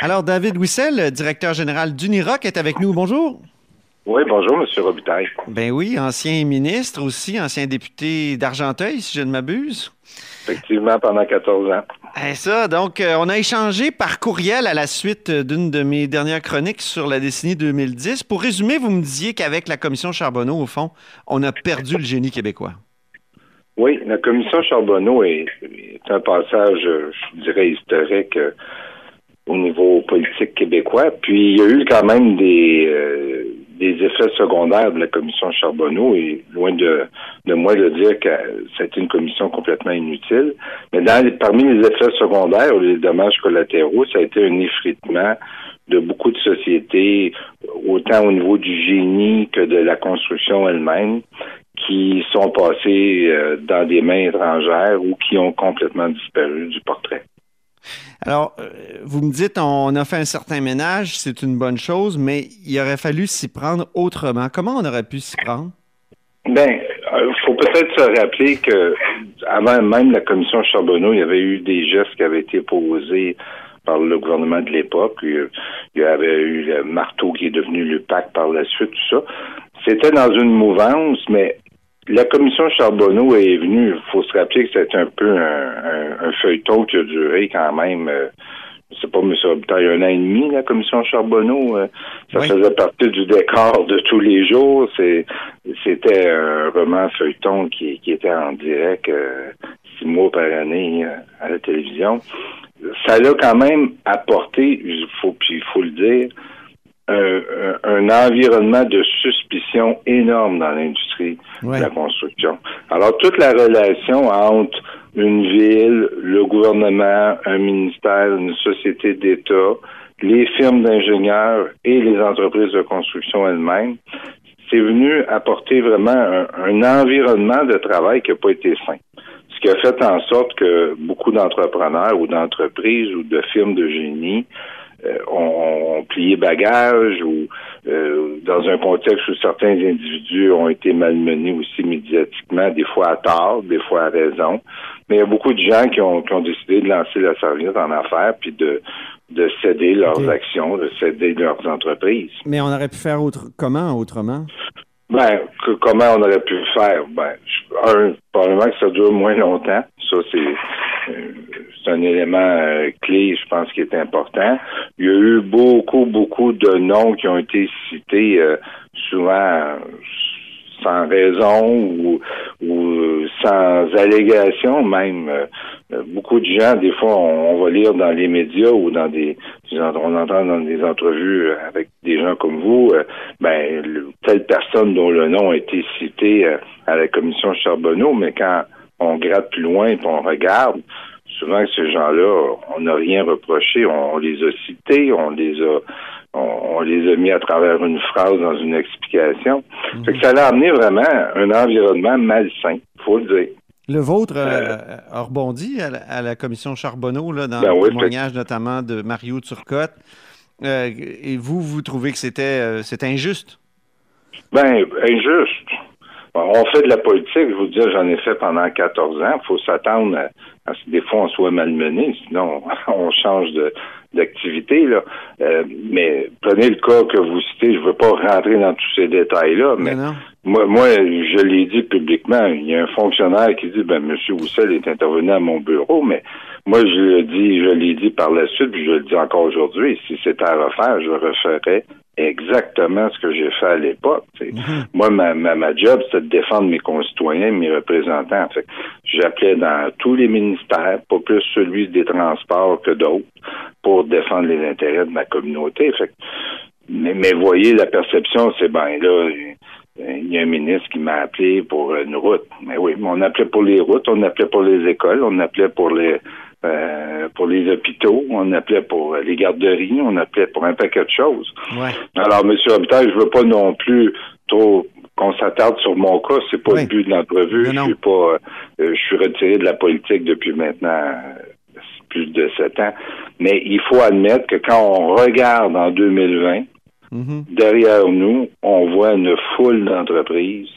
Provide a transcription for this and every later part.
Alors, David Wissel, directeur général d'Uniroc, est avec nous. Bonjour. Oui, bonjour, M. Robitaille. Ben oui, ancien ministre aussi, ancien député d'Argenteuil, si je ne m'abuse. Effectivement, pendant 14 ans. Et ça, donc, euh, on a échangé par courriel à la suite d'une de mes dernières chroniques sur la décennie 2010. Pour résumer, vous me disiez qu'avec la commission Charbonneau, au fond, on a perdu le génie québécois. Oui, la commission Charbonneau est, est un passage, je dirais, historique euh, au niveau politique québécois. Puis il y a eu quand même des, euh, des effets secondaires de la commission Charbonneau et loin de, de moi de dire que c'était une commission complètement inutile. Mais dans parmi les effets secondaires ou les dommages collatéraux, ça a été un effritement de beaucoup de sociétés, autant au niveau du génie que de la construction elle-même, qui sont passées euh, dans des mains étrangères ou qui ont complètement disparu du portrait. Alors, euh, vous me dites, on a fait un certain ménage, c'est une bonne chose, mais il aurait fallu s'y prendre autrement. Comment on aurait pu s'y prendre? Ben, il faut peut-être se rappeler que avant même la commission Charbonneau, il y avait eu des gestes qui avaient été posés par le gouvernement de l'époque. Il y avait eu le marteau qui est devenu le PAC par la suite, tout ça. C'était dans une mouvance, mais la commission Charbonneau est venue, il faut se rappeler que c'était un peu un, feuilleton qui a duré quand même, euh, je sais pas, M. Robitaille, un an et demi, la commission Charbonneau. Euh, ça faisait partie du décor de tous les jours. C'est, c'était un roman feuilleton qui, qui était en direct euh, six mois par année à la télévision. Ça l'a quand même apporté, il faut, puis il faut le dire, un, un, environnement de suspicion énorme dans l'industrie de la construction. Alors, toute la relation entre une ville, le gouvernement, un ministère, une société d'État, les firmes d'ingénieurs et les entreprises de construction elles-mêmes, c'est venu apporter vraiment un, un, environnement de travail qui n'a pas été sain. Ce qui a fait en sorte que beaucoup d'entrepreneurs ou d'entreprises ou de firmes de génie euh, ont, plié bagage ou euh, dans un contexte où certains individus ont été malmenés aussi médiatiquement, des fois à tort, des fois à raison. Mais il y a beaucoup de gens qui ont, qui ont décidé de lancer la serviette en affaires puis de, de céder leurs actions, de céder leurs entreprises. Mais on aurait pu faire autre, comment autrement? Ben, que, comment on aurait pu le faire? Ben, un, probablement que ça dure moins longtemps. Ça, c'est c'est un élément euh, clé, je pense, qui est important. Il y a eu beaucoup, beaucoup de noms qui ont été cités, euh, souvent sans raison ou, ou sans allégation même. beaucoup de gens, des fois, on, va lire dans les médias ou dans des, on entend dans des entrevues avec des gens comme vous, ben telle personne dont le nom a été cité à la commission Charbonneau, mais quand on gratte plus loin et on regarde, souvent ces gens-là, on n'a rien reproché, on, les a cités, on les a on, les a mis à travers une phrase dans une explication. Mhm. ça a amené vraiment un environnement malsain, faut le dire. Le vôtre euh, a rebondi à la, commission Charbonneau, là, dans ben le témoignage notamment de Mario Turcotte. Euh, et vous, vous trouvez que c'était euh, injuste? Ben, injuste. On fait de la politique, je vous dis, j'en ai fait pendant 14 ans. Il faut s'attendre à, ce que des fois on soit malmené, sinon on change de d'activité. là. Euh, mais prenez le cas que vous citez, je ne veux pas rentrer dans tous ces détails-là, mais, moi, moi, je l'ai dit publiquement, il y a un fonctionnaire qui dit ben M. Roussel est intervenu à mon bureau, mais moi je le dis, je l'ai dit par la suite, puis je le dis encore aujourd'hui, si c'était à refaire, je referais exactement ce que j'ai fait à l'époque. Mhm. Moi, ma, ma, job, c'était de défendre mes concitoyens, mes représentants. Fait j'appelais dans tous les ministères, pas plus celui des transports que d'autres, pour défendre les intérêts de ma communauté. Fait mais, mais voyez, la perception, c'est ben là, il y a un ministre qui m'a appelé pour une route. Mais oui, on appelait pour les routes, on appelait pour les écoles, on appelait pour les euh, pour les hôpitaux, on appelait pour les garderies, on appelait pour un paquet de choses. Ouais. Alors, Monsieur Robitaille, je veux pas non plus trop qu'on s'attarde sur mon cas, c'est pas Oui. le but de l'entrevue. Non, Je non. suis pas, euh, je suis retiré de la politique depuis maintenant euh, plus de sept ans. Mais il faut admettre que quand on regarde en 2020, Mhm. derrière nous, on voit une foule d'entreprises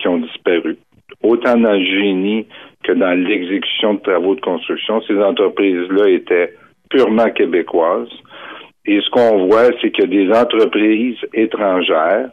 qui ont disparu. Autant dans le génie que dans l'exécution de travaux de construction, ces entreprises-là étaient purement québécoises. Et ce qu'on voit, c'est que des entreprises étrangères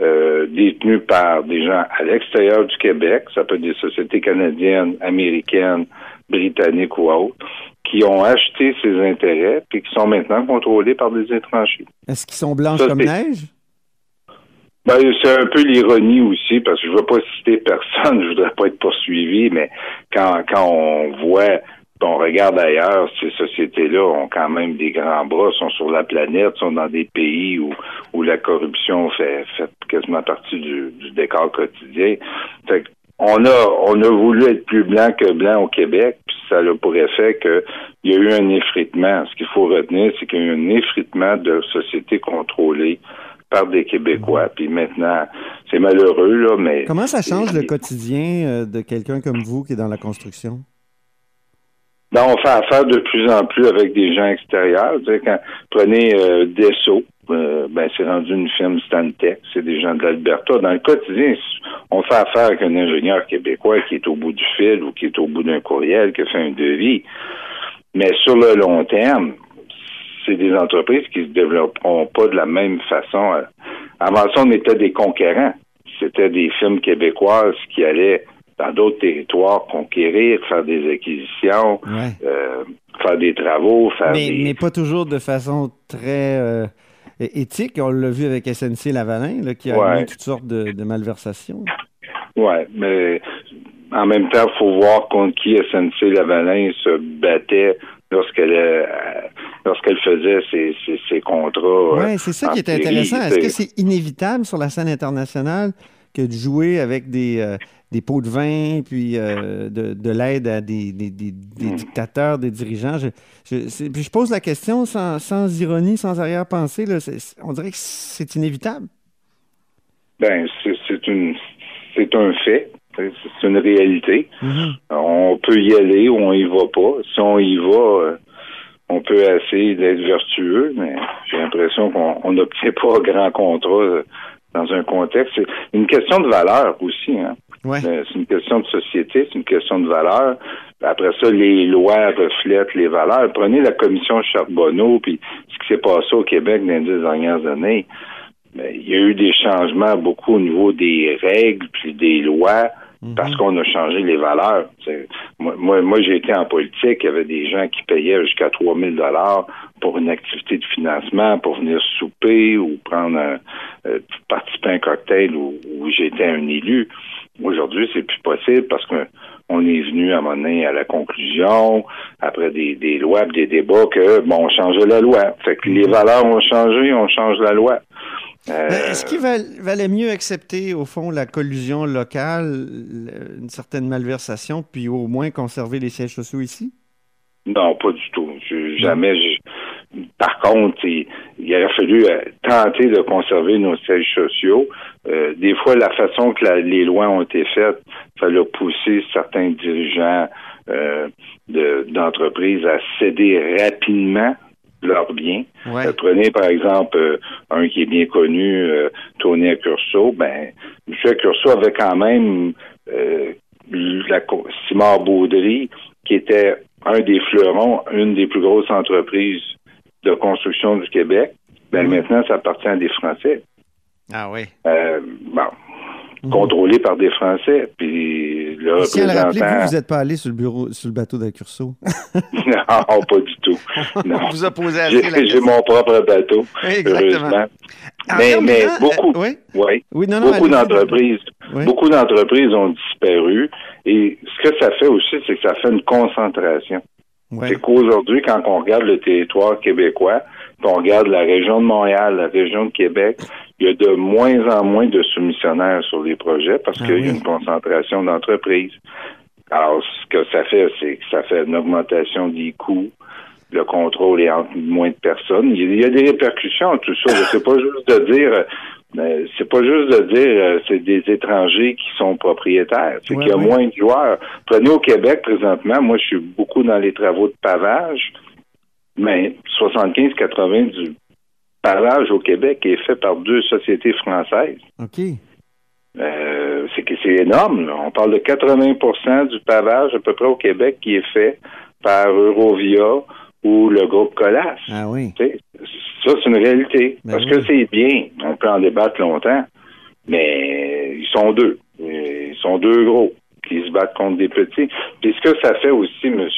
euh, détenues par des gens à l'extérieur du Québec, ça peut être des sociétés canadiennes, américaines, britanniques ou autres, qui ont acheté ces intérêts puis qui sont maintenant contrôlés par des étrangers. Est-ce qu'ils sont blanches Ça, comme neige? Ben, c'est un peu l'ironie aussi, parce que je ne veux pas citer personne, je voudrais pas être poursuivi, mais quand, quand on voit, on regarde ailleurs, ces sociétés-là ont quand même des grands bras, sont sur la planète, sont dans des pays où, où la corruption fait, fait quasiment partie du, du décor quotidien. Fait que on a, on a voulu être plus blanc que blanc au Québec, puis ça a pour effet qu'il y a eu un effritement. Ce qu'il faut retenir, c'est qu'il y a eu un effritement de sociétés contrôlées par des Québécois. Puis maintenant, c'est malheureux, là, mais... Comment ça change le quotidien euh, de quelqu'un comme vous qui est dans la construction? Ben, on fait affaire de plus en plus avec des gens extérieurs. Tu sais, quand, prenez euh, Desso, euh, ben, c'est rendu une firme Stantec, c'est des gens de l'Alberta. Dans le quotidien, on fait affaire avec un ingénieur québécois qui est au bout du fil ou qui est au bout d'un courriel, qui fait un devis. Mais sur le long terme, c'est des entreprises qui se développeront pas de la même façon. Avant ça, on était des conquérants. C'était des firmes québécoises qui allaient dans d'autres territoires conquérir, faire des acquisitions, Ouais. euh, faire des travaux, faire Mais, des... mais pas toujours de façon très euh, éthique. On l'a vu avec SNC Lavalin, là, qui a Ouais. eu toutes sortes de, de malversations. Ouais, mais en même temps, il faut voir contre qui SNC Lavalin se battait lorsqu'elle euh, lorsqu'elle faisait ses, ses, ses contrats. euh, Oui, c'est ça qui est intéressant. Est-ce que C'est- inévitable sur la scène internationale que de jouer avec des, euh, des pots de vin, puis euh, de, de l'aide à des, des- des- des Hmm. dictateurs, des dirigeants? Je, puis je pose la question sans, sans ironie, sans arrière-pensée. On dirait que c'est inévitable. Ben, c'est c'est une c'est un fait. C'est une réalité. Mhm. On peut y aller ou on y va pas. Si on y va, euh, on peut essayer d'être vertueux, mais j'ai l'impression qu'on on n'obtient pas grand contrat euh, dans un contexte. C'est une question de valeur aussi. Hein? Ouais. Euh, C'est une question de société, c'est une question de valeur. Après ça, les lois reflètent les valeurs. Prenez la commission Charbonneau, puis ce qui s'est passé au Québec dans les dix dernières années. Ben, il y a eu des changements beaucoup au niveau des règles puis des lois parce qu'on a changé les valeurs. C'est- Moi, moi, moi, j'ai été en politique, il y avait des gens qui payaient jusqu'à 3000 dollars pour une activité de financement, pour venir souper ou prendre un, euh, participer à un cocktail où, j'étais un élu. Aujourd'hui, c'est plus possible parce que on est venu à un à la conclusion, après des, des lois, des débats, que bon, on changeait la loi. Fait que les valeurs ont changé, on change la loi. Euh, Euh, Est-ce qu'il val- valait mieux accepter, au fond, la collusion locale, le- une certaine malversation, puis au moins conserver les sièges sociaux ici? Non, pas du tout. Je- jamais. je- Par contre, il, il aurait fallu euh, tenter de conserver nos sièges sociaux. Euh, des fois, la façon que la- les lois ont été faites, ça a poussé certains dirigeants euh, de- d'entreprises à céder rapidement leurs biens. Ouais. Euh, prenez par exemple euh, un qui est bien connu, euh, Tony Accurso. Ben, M. Accurso avait quand même euh, la Simard Baudry, qui était un des fleurons, une des plus grosses entreprises de construction du Québec. Ben, maintenant, ça appartient à des Français. Ah oui. Euh, bon, contrôlé par des Français. Puis le Si elle représentant... vous, vous n'êtes pas allé sur le bureau, sur le bateau d'Accurso. non, pas du tout. Non. Vous assez J'ai mon propre bateau, Exactement. heureusement. En Mais, mais terminant, beaucoup, euh, oui. oui, Oui, non, non, beaucoup d'entreprises, Oui. beaucoup d'entreprises ont disparu. Et ce que ça fait aussi, c'est que ça fait une concentration. Ouais. C'est qu'aujourd'hui, quand on regarde le territoire québécois, puis on regarde la région de Montréal, la région de Québec, il y a de moins en moins de soumissionnaires sur les projets parce Ah qu'il y a une concentration d'entreprises. Alors, ce que ça fait, c'est que ça fait une augmentation des coûts. Le contrôle est entre moins de personnes. Il y a des répercussions à tout ça. C'est pas juste de dire, c'est pas juste de dire, c'est des étrangers qui sont propriétaires. C'est qu'il y a moins de joueurs. Prenez au Québec présentement. Moi, je suis beaucoup dans les travaux de pavage, mais 75-80 du pavage au Québec est fait par deux sociétés françaises. OK. Euh, c'est énorme. On parle de 80% du pavage à peu près au Québec qui est fait par Eurovia ou le groupe Colas. Ah oui. Ça, c'est une réalité. Ben Parce oui. que c'est bien. On peut en débattre longtemps. Mais ils sont deux. Ils sont deux gros qui se battent contre des petits. Puis ce que ça fait aussi, M.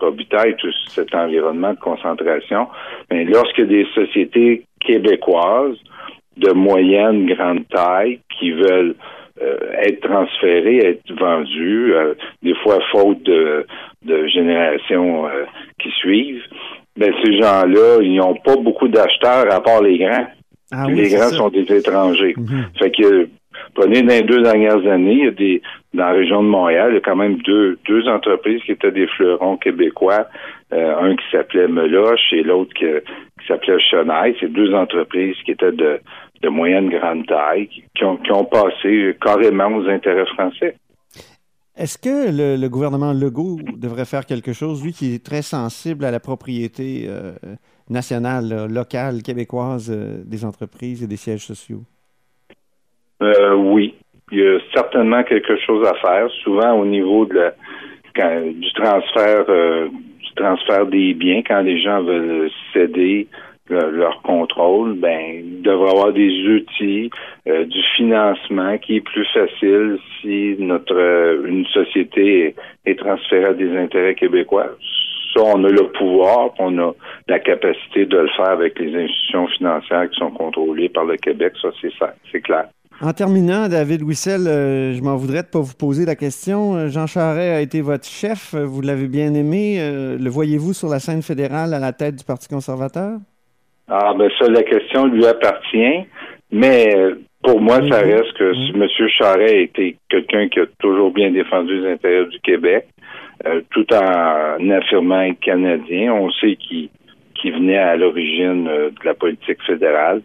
Robitaille, tout cet environnement de concentration, mais lorsque des sociétés québécoises de moyenne, grande taille qui veulent euh, être transférées, être vendues, euh, des fois faute de, de générations euh, qui suivent, ben ces gens-là, ils n'ont pas beaucoup d'acheteurs à part les grands. Ah oui, les grands ça. sont des étrangers. Mhm. Fait que prenez dans les deux dernières années, il y a des dans la région de Montréal, il y a quand même deux deux entreprises qui étaient des fleurons québécois, euh, un qui s'appelait Meloche et l'autre qui, s'appelait Chenaille. C'est deux entreprises qui étaient de, de moyenne grande taille, qui, ont, qui ont passé carrément aux intérêts français. Est-ce que le, gouvernement Legault devrait faire quelque chose, lui qui est très sensible à la propriété euh, nationale, locale, québécoise euh, des entreprises et des sièges sociaux? Euh, oui, il y a certainement quelque chose à faire, souvent au niveau de la, du transfert euh, du transfert des biens, quand les gens veulent céder le- leur contrôle, ben il devrait avoir des outils, euh, du financement qui est plus facile si notre une société est, est transférée à des intérêts québécois. Ça, on a le pouvoir, on a la capacité de le faire avec les institutions financières qui sont contrôlées par le Québec, ça c'est ça, c'est clair. En terminant, David Wissel, euh, je m'en voudrais de pas vous poser la question. Euh, Jean Charest a été votre chef, euh, vous l'avez bien aimé. Euh, le voyez-vous sur la scène fédérale à la tête du Parti conservateur? Ah, ben ça, la question lui appartient, mais pour moi, ça Mhm. reste que si M. Charest était quelqu'un qui a toujours bien défendu les intérêts du Québec, euh, tout en affirmant être canadien. On sait qu'il venait à l'origine de la politique fédérale.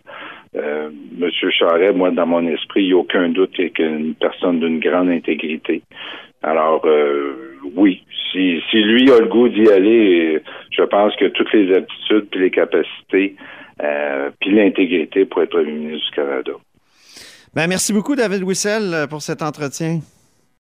Euh, Monsieur Charest, moi, dans mon esprit, il n'y a aucun doute qu'il est une personne d'une grande intégrité. Alors, euh, oui, si, lui a le goût d'y aller, je pense que toutes les aptitudes puis les capacités euh, puis l'intégrité pour être premier ministre du Canada. Ben, merci beaucoup, David Wissel, pour cet entretien.